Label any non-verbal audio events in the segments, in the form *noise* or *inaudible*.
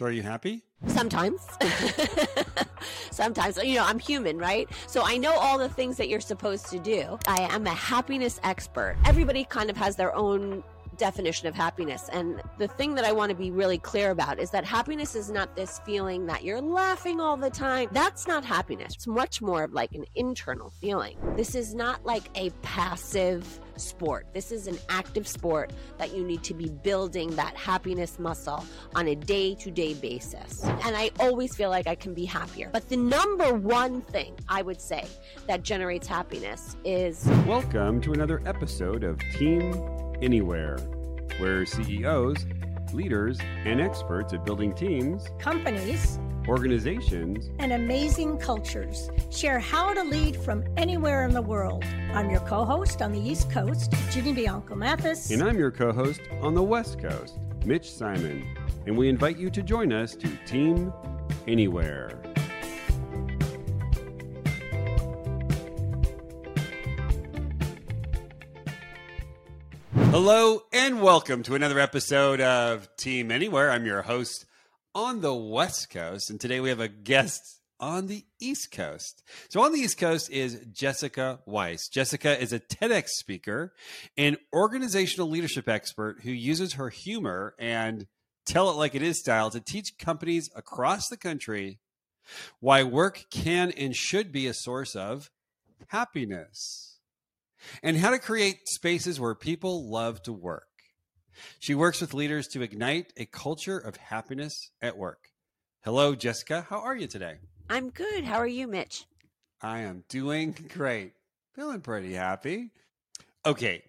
So are you happy? Sometimes. *laughs* Sometimes, you know, I'm human, right? So I know all the things that you're supposed to do. I am a happiness expert. Everybody kind of has their own definition of happiness. And the thing that I want to be really clear about is that happiness is not this feeling that you're laughing all the time. That's not happiness. It's much more of like an internal feeling. This is not like a passive sport. This is an active sport that you need to be building that happiness muscle on a day to day basis. And I always feel like I can be happier. But the number one thing I would say that generates happiness is Welcome to another episode of Team Anywhere, where CEOs, leaders, and experts at building teams, companies, organizations, and amazing cultures share how to lead from anywhere in the world. I'm your co host on the East Coast, Ginny Bianco Mathis. And I'm your co host on the West Coast, Mitch Simon. And we invite you to join us to Team Anywhere. Hello and welcome to another episode of Team Anywhere. I'm your host on the West Coast, and today we have a guest on the East Coast. So, on the East Coast is Jessica Weiss. Jessica is a TEDx speaker and organizational leadership expert who uses her humor and tell it like it is style to teach companies across the country why work can and should be a source of happiness and how to create spaces where people love to work. She works with leaders to ignite a culture of happiness at work. Hello, Jessica. How are you today? I'm good. How are you, Mitch? I am doing *laughs* great. Feeling pretty happy. Okay.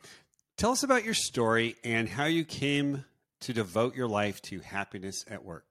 Tell us about your story and how you came to devote your life to happiness at work.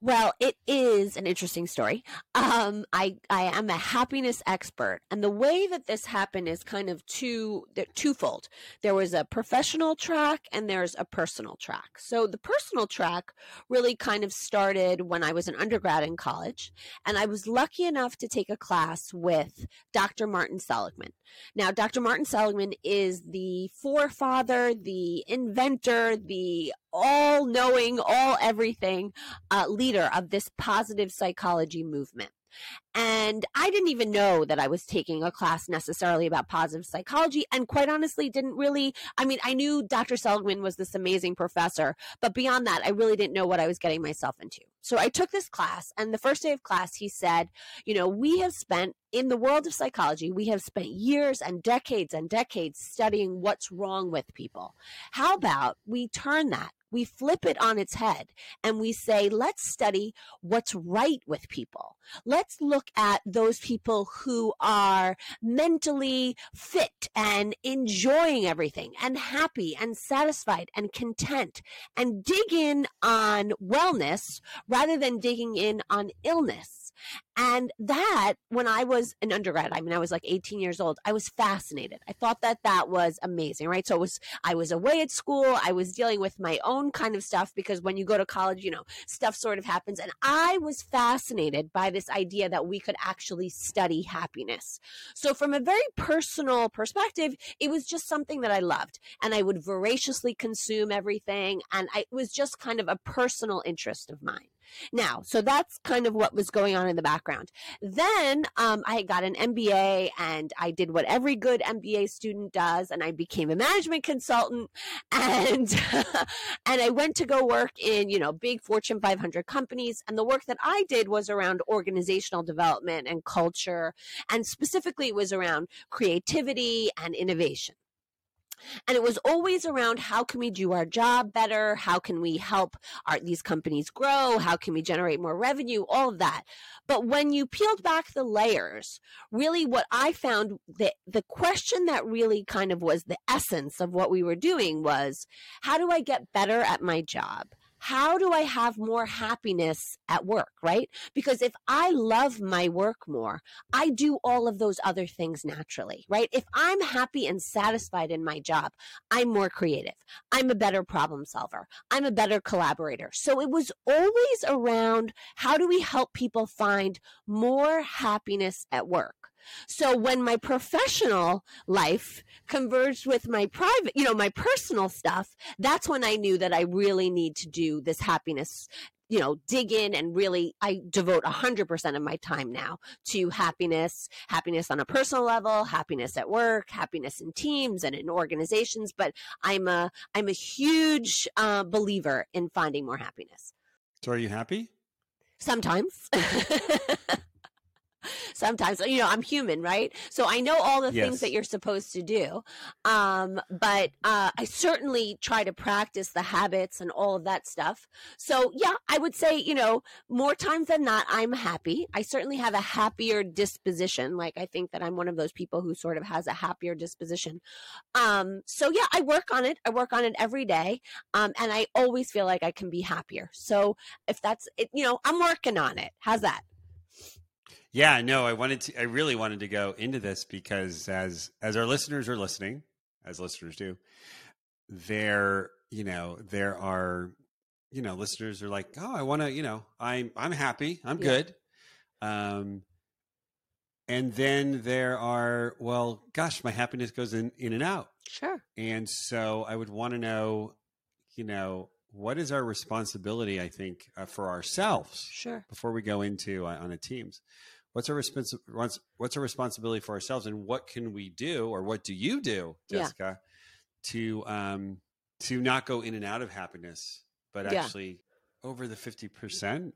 Well, it is an interesting story. Um, I I am a happiness expert, and the way that this happened is kind of two twofold. There was a professional track, and there's a personal track. So the personal track really kind of started when I was an undergrad in college, and I was lucky enough to take a class with Dr. Martin Seligman. Now, Dr. Martin Seligman is the forefather, the inventor, the all knowing, all everything uh, leader of this positive psychology movement. And I didn't even know that I was taking a class necessarily about positive psychology. And quite honestly, didn't really, I mean, I knew Dr. Seligman was this amazing professor, but beyond that, I really didn't know what I was getting myself into. So I took this class, and the first day of class, he said, You know, we have spent in the world of psychology, we have spent years and decades and decades studying what's wrong with people. How about we turn that we flip it on its head and we say, let's study what's right with people. Let's look at those people who are mentally fit and enjoying everything and happy and satisfied and content and dig in on wellness rather than digging in on illness. And that, when I was an undergrad, I mean, I was like 18 years old, I was fascinated. I thought that that was amazing, right? So it was, I was away at school. I was dealing with my own kind of stuff because when you go to college, you know, stuff sort of happens. And I was fascinated by this idea that we could actually study happiness. So from a very personal perspective, it was just something that I loved and I would voraciously consume everything. And I, it was just kind of a personal interest of mine. Now, so that's kind of what was going on in the background. Then um, I got an MBA and I did what every good MBA student does, and I became a management consultant. *laughs* And and I went to go work in you know big Fortune 500 companies, and the work that I did was around organizational development and culture, and specifically it was around creativity and innovation. And it was always around how can we do our job better? How can we help our, these companies grow? How can we generate more revenue? All of that. But when you peeled back the layers, really what I found the, the question that really kind of was the essence of what we were doing was how do I get better at my job? How do I have more happiness at work, right? Because if I love my work more, I do all of those other things naturally, right? If I'm happy and satisfied in my job, I'm more creative. I'm a better problem solver. I'm a better collaborator. So it was always around how do we help people find more happiness at work? So when my professional life converged with my private, you know, my personal stuff, that's when I knew that I really need to do this happiness you know dig in and really i devote 100% of my time now to happiness happiness on a personal level happiness at work happiness in teams and in organizations. But i'm a i'm a huge uh, believer in finding more happiness. So are you happy? sometimes *laughs* *laughs* sometimes you know i'm human right? So i know all the Yes. things that you're supposed to do. Um but uh i certainly try to practice the habits and all of that stuff. So yeah i would say you know more times than not i'm happy. I certainly have a happier disposition. Like i think that i'm one of those people who sort of has a happier disposition. Um so yeah i work on it. I work on it every day. Um and i always feel like i can be happier. So if that's it you know i'm working on it. How's that Yeah, no, I wanted to I really wanted to go into this because as as our listeners are listening, as listeners do, there, you know, there are, you know, listeners are like, "Oh, I want to, you know, I'm I'm happy. I'm Yeah. good." Um and then there are, well, gosh, my happiness goes in in and out. sure And so I would want to know, you know, what is our responsibility, I think, uh, for ourselves sure before we go into uh, on a teams what's our respons- what's, our responsibility for ourselves and what can we do or what do you do Yeah. jessica to um to not go in and out of happiness but Yeah. actually over the 50%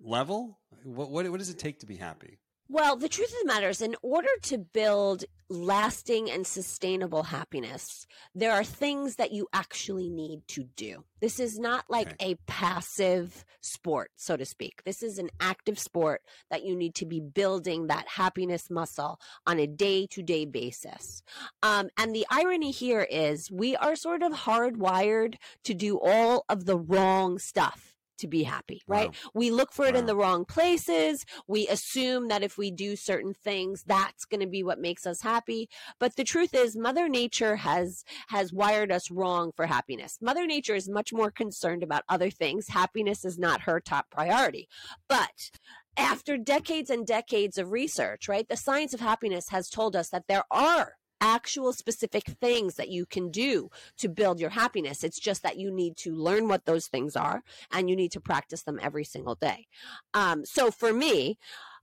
level what, what what does it take to be happy Well, the truth of the matter is, in order to build lasting and sustainable happiness, there are things that you actually need to do. This is not like a passive sport, so to speak. This is an active sport that you need to be building that happiness muscle on a day to day basis. Um, and the irony here is, we are sort of hardwired to do all of the wrong stuff to be happy, right? Wow. We look for it in the wrong places. We assume that if we do certain things, that's going to be what makes us happy. But the truth is, Mother Nature has has wired us wrong for happiness. Mother Nature is much more concerned about other things. Happiness is not her top priority. But after decades and decades of research, right, the science of happiness has told us that there are actual specific things that you can do to build your happiness. It's just that you need to learn what those things are and you need to practice them every single day. Um, so for me,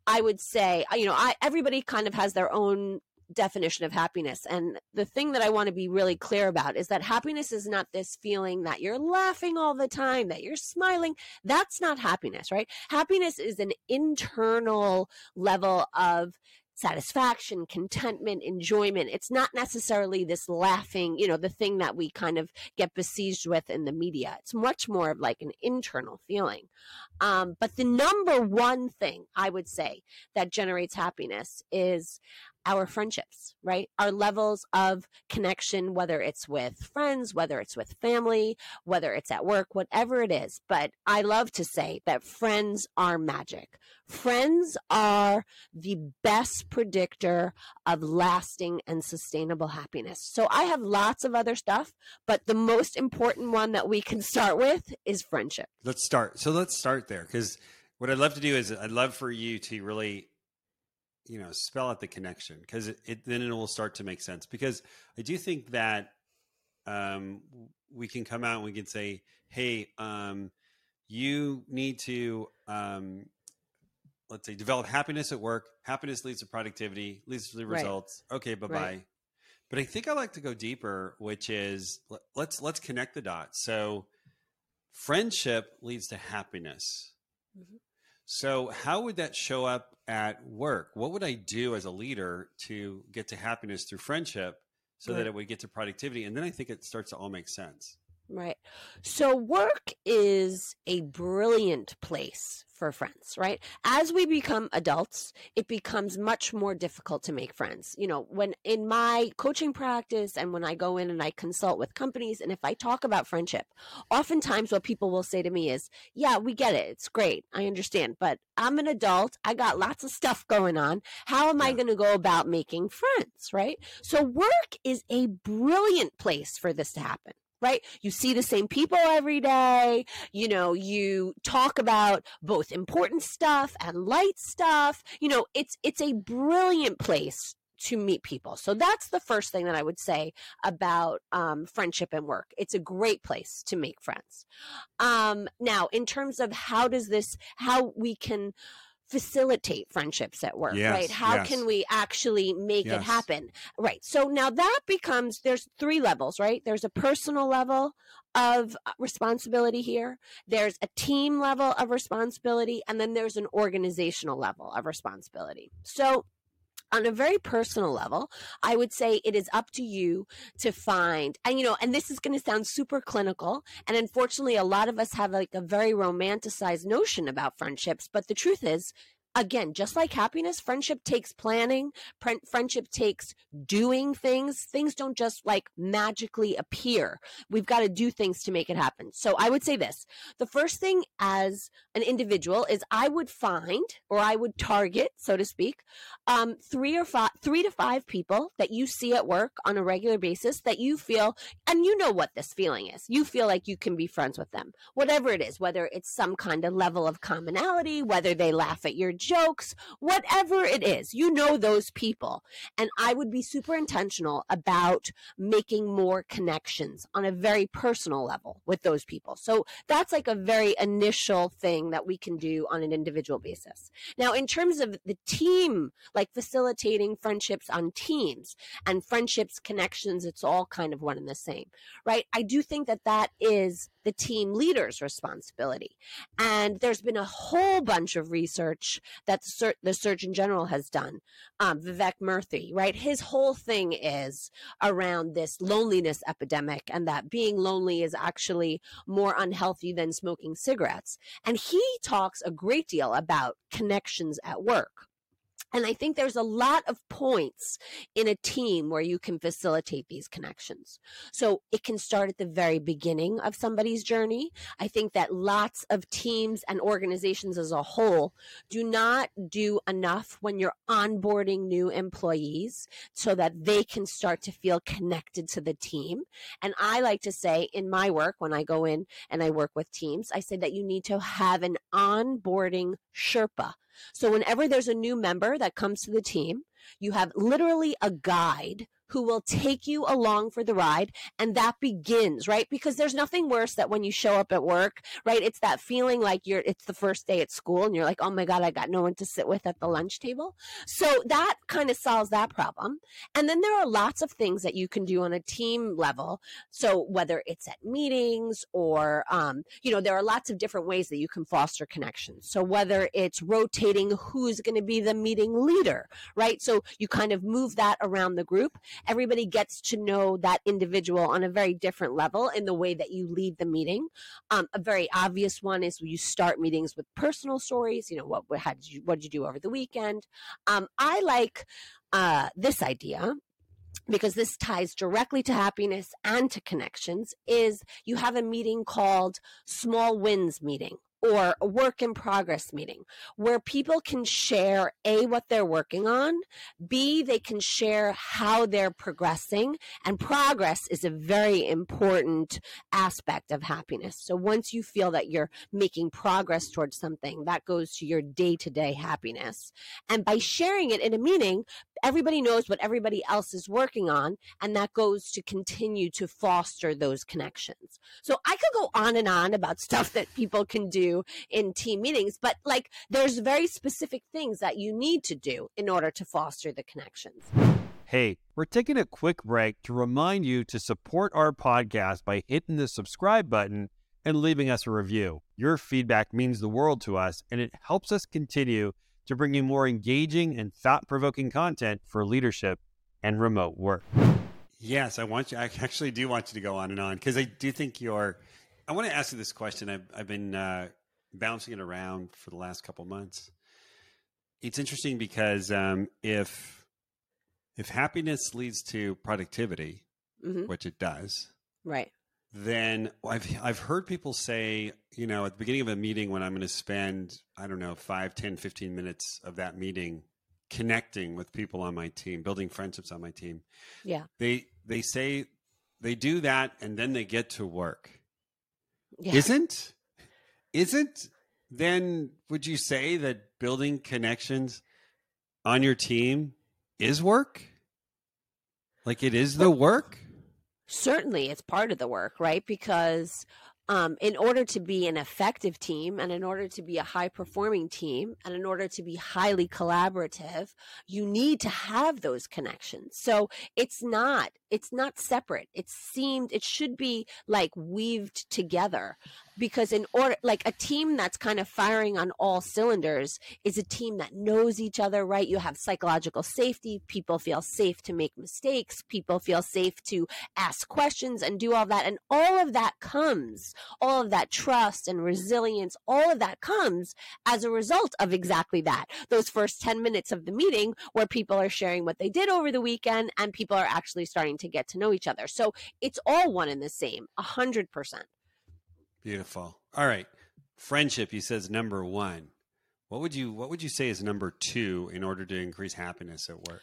I would say, you know, I, everybody kind of has their own definition of happiness. And the thing that I want to be really clear about is that happiness is not this feeling that you're laughing all the time, that you're smiling. That's not happiness, right? Happiness is an internal level of satisfaction, contentment, enjoyment. It's not necessarily this laughing, you know, the thing that we kind of get besieged with in the media. It's much more of like an internal feeling. Um, but the number one thing I would say that generates happiness is our friendships, right? Our levels of connection, whether it's with friends, whether it's with family, whether it's at work, whatever it is. But I love to say that friends are magic. Friends are the best predictor of lasting and sustainable happiness. So I have lots of other stuff, but the most important one that we can start with is friendship. let's start so let's start there because what i'd love to do is i'd love for you to really you know spell out the connection because it, it then it will start to make sense because i do think that um, we can come out and we can say hey um, you need to um, let's say develop happiness at work happiness leads to productivity leads to the Right. results okay bye-bye Right. but i think i like to go deeper which is let- let's let's connect the dots so friendship leads to happiness Mhm. So how would that show up at work? What would i do as a leader to get to happiness through friendship so that it would get to productivity? And then i think it starts to all make sense Right. So work is a brilliant place for friends, right? As we become adults, it becomes much more difficult to make friends. You know, when in my coaching practice and when I go in and I consult with companies and if I talk about friendship, oftentimes what people will say to me is, "Yeah, we get it. It's great. I understand, but I'm an adult. I got lots of stuff going on. How am I going to go about making friends?" Right? So work is a brilliant place for this to happen right? You see the same people every day. You know, you talk about both important stuff and light stuff. You know, it's it's a brilliant place to meet people. So that's the first thing that I would say about um, friendship and work. It's a great place to make friends. Um, now, in terms of how does this, how we can facilitate friendships at work, Yes, right? How yes. can we actually make it happen? Right. So now that becomes, there's three levels, right? There's a personal level of uh, responsibility here. There's a team level of responsibility, and then there's an organizational level of responsibility. So, on a very personal level, I would say it is up to you to find, and you know, and this is going to sound super clinical. And unfortunately, a lot of us have like a very romanticized notion about friendships. But the truth is, again, just like happiness, friendship takes planning, Fri- friendship takes doing things. Things don't just like magically appear. We've got to do things to make it happen. So I would say this the first thing as an individual is I would find or I would target, so to speak, um, three or five, three to five people that you see at work on a regular basis that you feel, and you know what this feeling is. You feel like you can be friends with them, whatever it is, whether it's some kind of level of commonality, whether they laugh at your jokes, whatever it is, you know those people. And I would be super intentional about making more connections on a very personal level with those people. So that's like a very initial thing that we can do on an individual basis. Now, in terms of the team, like facilitating friendships on teams and friendships, connections, it's all kind of one and the same, right? I do think that that is the team leader's responsibility. And there's been a whole bunch of research that the, Sur- the Surgeon General has done. Um, Vivek Murthy, right? His whole thing is around this loneliness epidemic and that being lonely is actually more unhealthy than smoking cigarettes. And he talks a great deal about connections at work. And I think there's a lot of points in a team where you can facilitate these connections. So it can start at the very beginning of somebody's journey. I think that lots of teams and organizations as a whole do not do enough when you're onboarding new employees so that they can start to feel connected to the team. And I like to say in my work, when I go in and I work with teams, I say that you need to have an onboarding Sherpa. So whenever there's a new member that comes to the team, you have literally a guide who will take you along for the ride and that begins right? Because there's nothing worse that when you show up at work right it's that feeling like you're it's the first day at school and you're like oh my god i got no one to sit with at the lunch table. So that kind of solves that problem. And then there are lots of things that you can do on a team level. So whether it's at meetings or um, you know there are lots of different ways that you can foster connections. So whether it's rotating who's going to be the meeting leader right? So you kind of move that around the group everybody gets to know that individual on a very different level in the way that you lead the meeting. Um, a very obvious one is you start meetings with personal stories you know what what- did you what did you do over the weekend? Um, i like uh, this idea because this ties directly to happiness and to connections is you have a meeting called small wins meeting or a work in progress meeting where people can share a what they're working on b they can share how they're progressing and progress is a very important aspect of happiness. So once you feel that you're making progress towards something that goes to your day-to-day happiness. And by sharing it in a meeting everybody knows what everybody else is working on and that goes to continue to foster those connections. So i could go on and on about *laughs* stuff that people can do in team meetings but like there's very specific things that you need to do in order to foster the connections Hey, we're taking a quick break to remind you to support our podcast by hitting the subscribe button and leaving us a review. Your feedback means the world to us, and it helps us continue to bring you more engaging and thought provoking content for leadership and remote work. Yes, I want you. I actually do want you to go on and on because I do think you're. I want to ask you this question. I've I've been uh, bouncing it around for the last couple months. It's interesting because um, if if happiness leads to productivity, hmm which it does, right then I've I've heard people say, you know, at the beginning of a meeting when I'm going to spend, I don't know, 5, 10, 15 minutes of that meeting connecting with people on my team, building friendships on my team. Yeah. They they say they do that and then they get to work. Yeah Isn't isn't then would you say that building connections on your team is work? Like it is the work? Certainly, it's part of the work, right? Because um, in order to be an effective team and in order to be a high performing team and in order to be highly collaborative, you need to have those connections. So it's not, it's not separate. It seemed, it should be like weaved together because in order like a team that's kind of firing on all cylinders is a team that knows each other right? You have psychological safety. People feel safe to make mistakes. People feel safe to ask questions and do all that. And all of that comes all of that trust and resilience all of that comes as a result of exactly that. Those first 10 minutes of the meeting where people are sharing what they did over the weekend and people are actually starting to get to know each other so it's all one and the same a 100% Beautiful. All right. Friendship, he says number one. What would you what would you say is number two in order to increase happiness at work?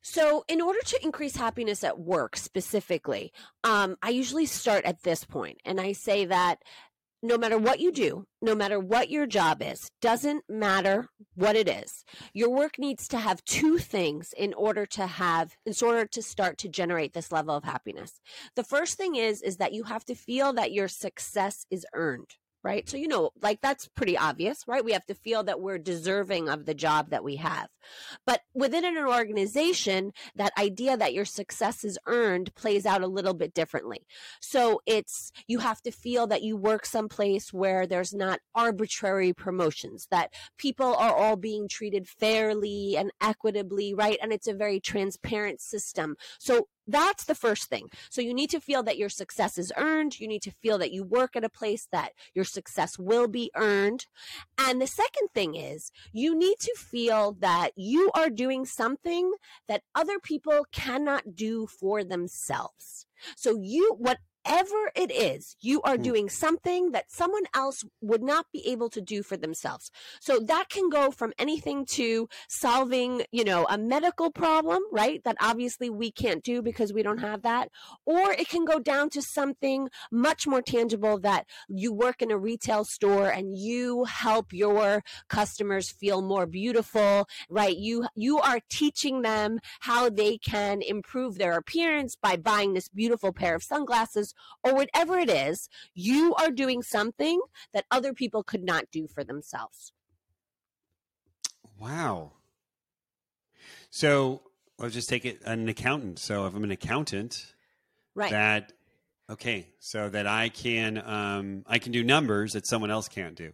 So, in order to increase happiness at work specifically, um, I usually start at this point and I say that no matter what you do, no matter what your job is, doesn't matter what it is. Your work needs to have two things in order to have in order to start to generate this level of happiness. The first thing is is that you have to feel that your success is earned right? So, you know, like that's pretty obvious, right? We have to feel that we're deserving of the job that we have. But within an organization, that idea that your success is earned plays out a little bit differently. So, it's you have to feel that you work someplace where there's not arbitrary promotions, that people are all being treated fairly and equitably, right? And it's a very transparent system. So, that's the first thing. So you need to feel that your success is earned. You need to feel that you work at a place that your success will be earned. And the second thing is you need to feel that you are doing something that other people cannot do for themselves. So you, what whatever it is, you are hmm. doing something that someone else would not be able to do for themselves. So that can go from anything to solving, you know, a medical problem, right? That obviously we can't do because we don't have that. Or it can go down to something much more tangible that you work in a retail store and you help your customers feel more beautiful, right? You, you are teaching them how they can improve their appearance by buying this beautiful pair of sunglasses or whatever it is, you are doing something that other people could not do for themselves. Wow. So let's just take it an accountant. So if I'm an accountant, right. that okay, so that I can um, I can do numbers that someone else can't do.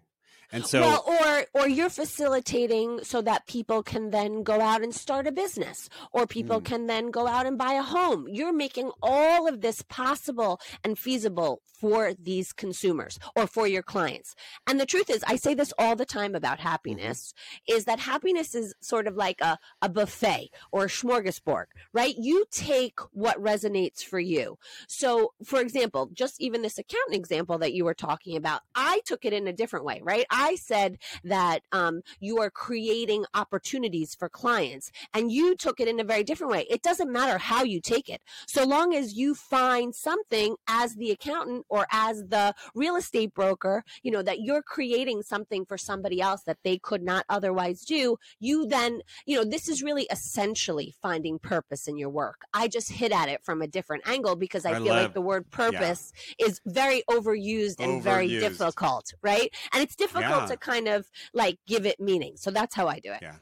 And so well, or or you're facilitating so that people can then go out and start a business or people mm. can then go out and buy a home. You're making all of this possible and feasible for these consumers or for your clients. And the truth is, I say this all the time about mm-hmm. happiness is that happiness is sort of like a, a buffet or a smorgasbord, right? You take what resonates for you. So, for example, just even this accountant example that you were talking about, I took it in a different way, right? I I said that um, you are creating opportunities for clients, and you took it in a very different way. It doesn't matter how you take it, so long as you find something as the accountant or as the real estate broker, you know, that you're creating something for somebody else that they could not otherwise do. You then, you know, this is really essentially finding purpose in your work. I just hit at it from a different angle because I, I feel love, like the word purpose yeah. is very overused and overused. very difficult, right? And it's difficult yeah. to kind of like give it meaning. So that's how I do it. Yeah.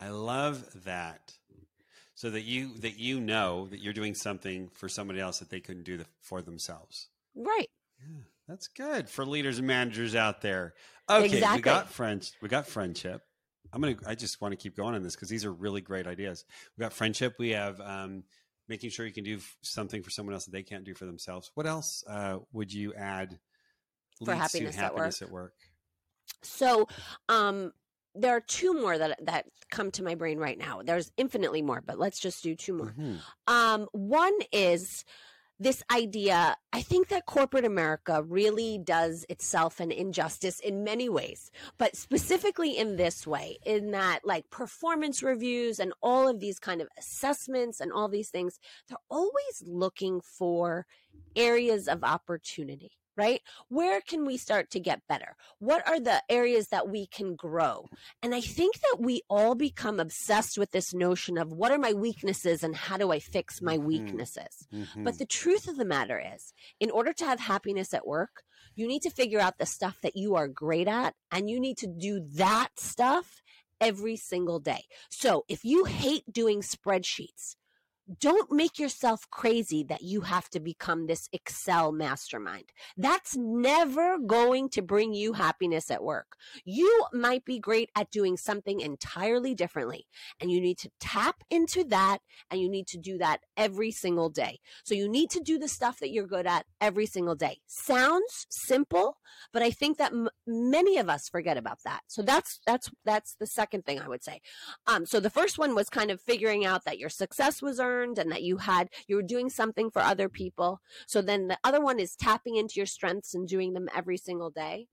I love that. So that you that you know that you're doing something for somebody else that they couldn't do the, for themselves. Right. Yeah. That's good for leaders and managers out there. Okay, exactly. we got friends. We got friendship. I'm gonna. I just want to keep going on this because these are really great ideas. We got friendship. We have um, making sure you can do something for someone else that they can't do for themselves. What else uh, would you add for happiness, happiness at, work? at work? So, um, there are two more that that come to my brain right now. There's infinitely more, but let's just do two more. Mm-hmm. Um, one is this idea. I think that corporate America really does itself an injustice in many ways, but specifically in this way, in that like performance reviews and all of these kind of assessments and all these things, they're always looking for areas of opportunity right? Where can we start to get better? What are the areas that we can grow? And I think that we all become obsessed with this notion of what are my weaknesses and how do I fix my Mhm. weaknesses? Mhm. But the truth of the matter is, in order to have happiness at work, you need to figure out the stuff that you are great at and you need to do that stuff every single day. So if you hate doing spreadsheets, don't make yourself crazy that you have to become this Excel mastermind. That's never going to bring you happiness at work. You might be great at doing something entirely differently, and you need to tap into that and you need to do that every single day. So you need to do the stuff that you're good at every single day. Sounds simple, but I think that m- many of us forget about that. So that's that's that's the second thing I would say. Um, so the first one was kind of figuring out that your success was earned and that you had you were doing something for other people. So then the other one is tapping into your strengths and doing them every single day.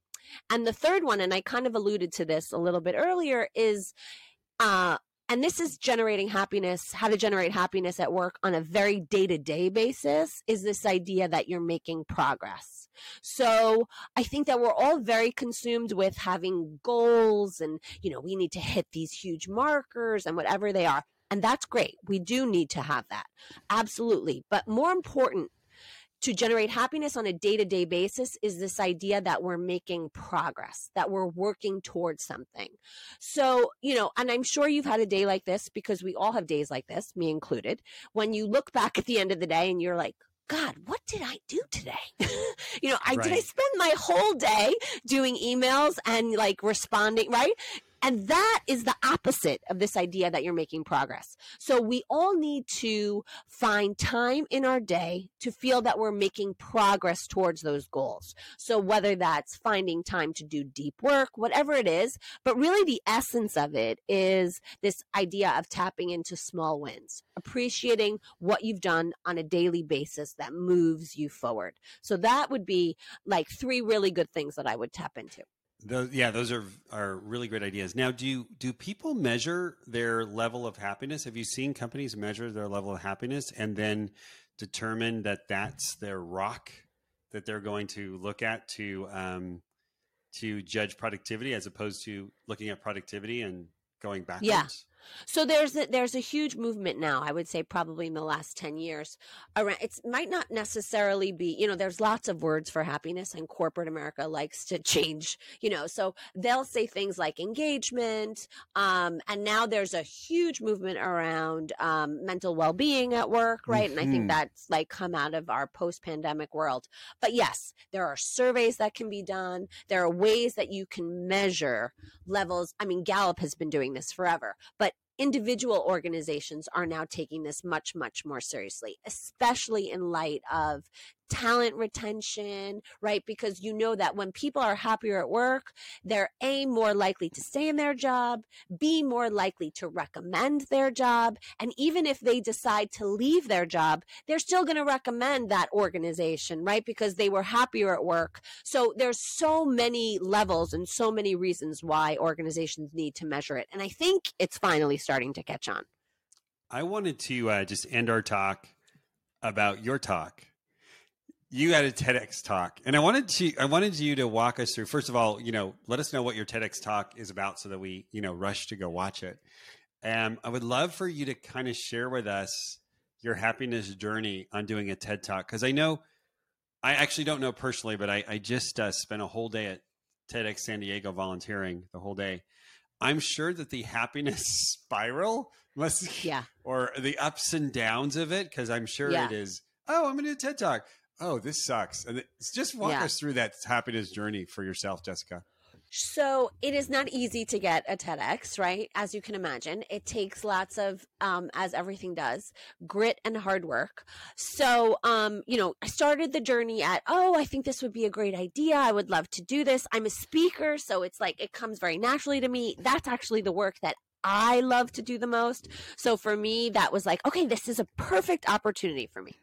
And the third one, and I kind of alluded to this a little bit earlier, is uh and this is generating happiness, how to generate happiness at work on a very day to day basis is this idea that you're making progress. So I think that we're all very consumed with having goals and, you know, we need to hit these huge markers and whatever they are. And that's great. We do need to have that. Absolutely. But more important, to generate happiness on a day to day basis is this idea that we're making progress, that we're working towards something. So, you know, and I'm sure you've had a day like this because we all have days like this, me included, when you look back at the end of the day and you're like, God, what did I do today? *laughs* you know, I did I spend my whole day doing emails and like responding, right? And that is the opposite of this idea that you're making progress. So we all need to find time in our day to feel that we're making progress towards those goals. So whether that's finding time to do deep work, whatever it is, but really the essence of it is this idea of tapping into small wins, appreciating what you've done on a daily basis that moves you forward. So that would be like three really good things that I would tap into. Those, yeah, those are are really great ideas. Now, do you, do people measure their level of happiness? Have you seen companies measure their level of happiness and then determine that that's their rock that they're going to look at to um, to judge productivity, as opposed to looking at productivity and going backwards? Yeah. So there's a, there's a huge movement now. I would say probably in the last ten years. Around it might not necessarily be you know there's lots of words for happiness, and corporate America likes to change. You know, so they'll say things like engagement, um, and now there's a huge movement around um, mental well being at work, right? And I think that's like come out of our post pandemic world. But yes, there are surveys that can be done. There are ways that you can measure levels. I mean, Gallup has been doing this forever, but individual organizations are now taking this much, much more seriously, especially in light of talent retention, right? Because you know that when people are happier at work, they're A, more likely to stay in their job, B, more likely to recommend their job. And even if they decide to leave their job, they're still going to recommend that organization, right? Because they were happier at work. So there's so many levels and so many reasons why organizations need to measure it. And I think it's finally starting to catch on. I wanted to uh, just end our talk about your talk. You had a TEDx talk, and I wanted to I wanted you to walk us through. First of all, you know, let us know what your TEDx talk is about, so that we you know rush to go watch it. And I would love for you to kind of share with us your happiness journey on doing a TED talk, because I know I actually don't know personally, but I, I just uh, spent a whole day at TEDx San Diego volunteering the whole day. I'm sure that the happiness *laughs* spiral must Yeah. or the ups and downs of it because i'm sure Yeah. it is oh i'm gonna do a ted talk oh this sucks and it's just walk Yeah. us through that happiness journey for yourself jessica So it is not easy to get a TEDx, right? As you can imagine, it takes lots of, um, as everything does, grit and hard work. So, um, you know, I started the journey at, oh, I think this would be a great idea. I would love to do this. I'm a speaker, so it's like it comes very naturally to me. That's actually the work that I love to do the most. So for me, that was like, okay, this is a perfect opportunity for me.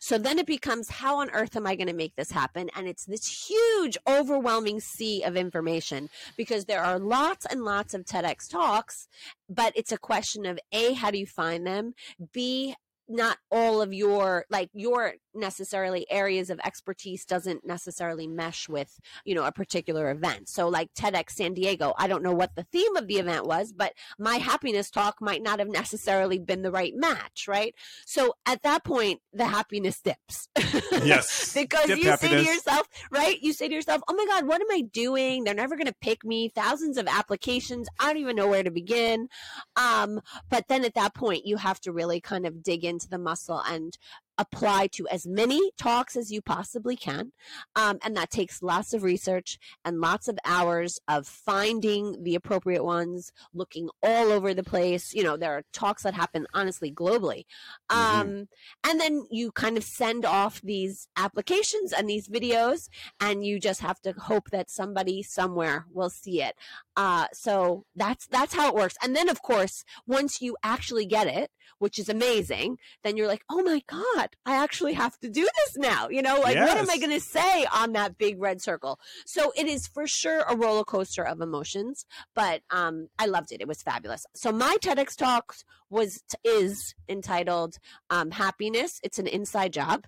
So then it becomes, how on earth am I going to make this happen? And it's this huge, overwhelming sea of information because there are lots and lots of TEDx talks, but it's a question of A, how do you find them? B, not all of your like your necessarily areas of expertise doesn't necessarily mesh with you know a particular event. So like tedx san diego i don't know what the theme of the event was but my happiness talk might not have necessarily been the right match right? So at that point the happiness dips. *laughs* Yes. Because Dip you happiness. say to yourself right? You say to yourself oh my god what am i doing? They're never going to pick me. Thousands of applications. I don't even know where to begin. Um but then at that point you have to really kind of dig into the muscle and apply to as many talks as you possibly can. Um, and that takes lots of research and lots of hours of finding the appropriate ones, looking all over the place. You know, there are talks that happen honestly globally. Um, Mhm. And then you kind of send off these applications and these videos, and you just have to hope that somebody somewhere will see it. Uh, so that's that's how it works. And then, of course, once you actually get it, which is amazing, then you're like, oh my god, I actually have to do this now. You know, like what am I going to say on that big red circle? So it is for sure a roller coaster of emotions, but um, I loved it. It was fabulous. So my TEDx talk was is entitled um, "Happiness." It's an inside job.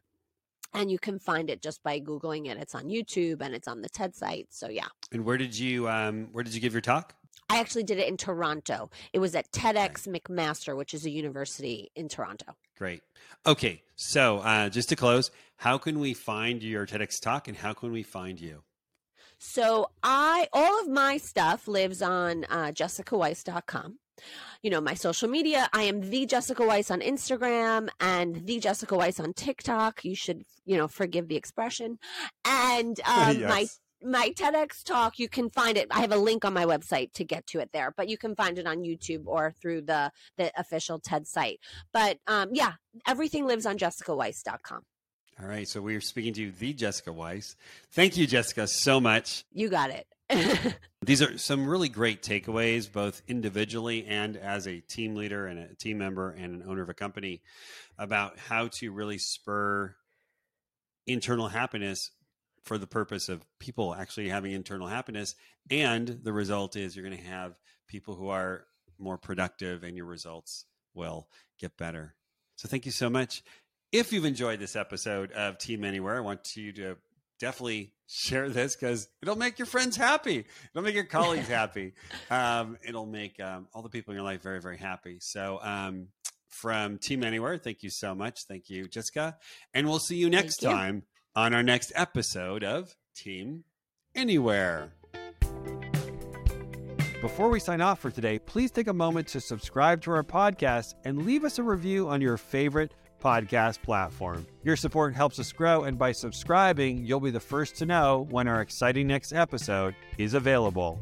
And you can find it just by googling it. It's on YouTube and it's on the TED site. So yeah, And where did you um where did you give your talk? I actually did it in Toronto. It was at TEDx McMaster, which is a university in Toronto. Great. Okay, so uh, just to close, how can we find your TEDx talk, and how can we find you? So I all of my stuff lives on uh, jessicaweiss.com. You know, my social media, I am the Jessica Weiss on Instagram and the Jessica Weiss on TikTok. You should, you know, forgive the expression. And *laughs* um, my my TEDx talk, you can find it. I have a link on my website to get to it there, but you can find it on YouTube or through the the official TED site. But um, yeah, everything lives on jessicaweiss.com. All right, so we are speaking to the Jessica Weiss. Thank you, Jessica, so much. You got it. *laughs* These are some really great takeaways, both individually and as a team leader and a team member and an owner of a company, about how to really spur internal happiness for the purpose of people actually having internal happiness. And the result is you're going to have people who are more productive and your results will get better. So thank you so much. If you've enjoyed this episode of Team Anywhere, I want you to definitely share this because it'll make your friends happy. It'll make your colleagues *laughs* happy. Um, it'll make um, all the people in your life very, very happy. So, um, from Team Anywhere, thank you so much. Thank you, Jessica. And we'll see you next you. time on our next episode of Team Anywhere. Before we sign off for today, please take a moment to subscribe to our podcast and leave us a review on your favorite podcast platform. Your support helps us grow, and by subscribing, you'll be the first to know when our exciting next episode is available.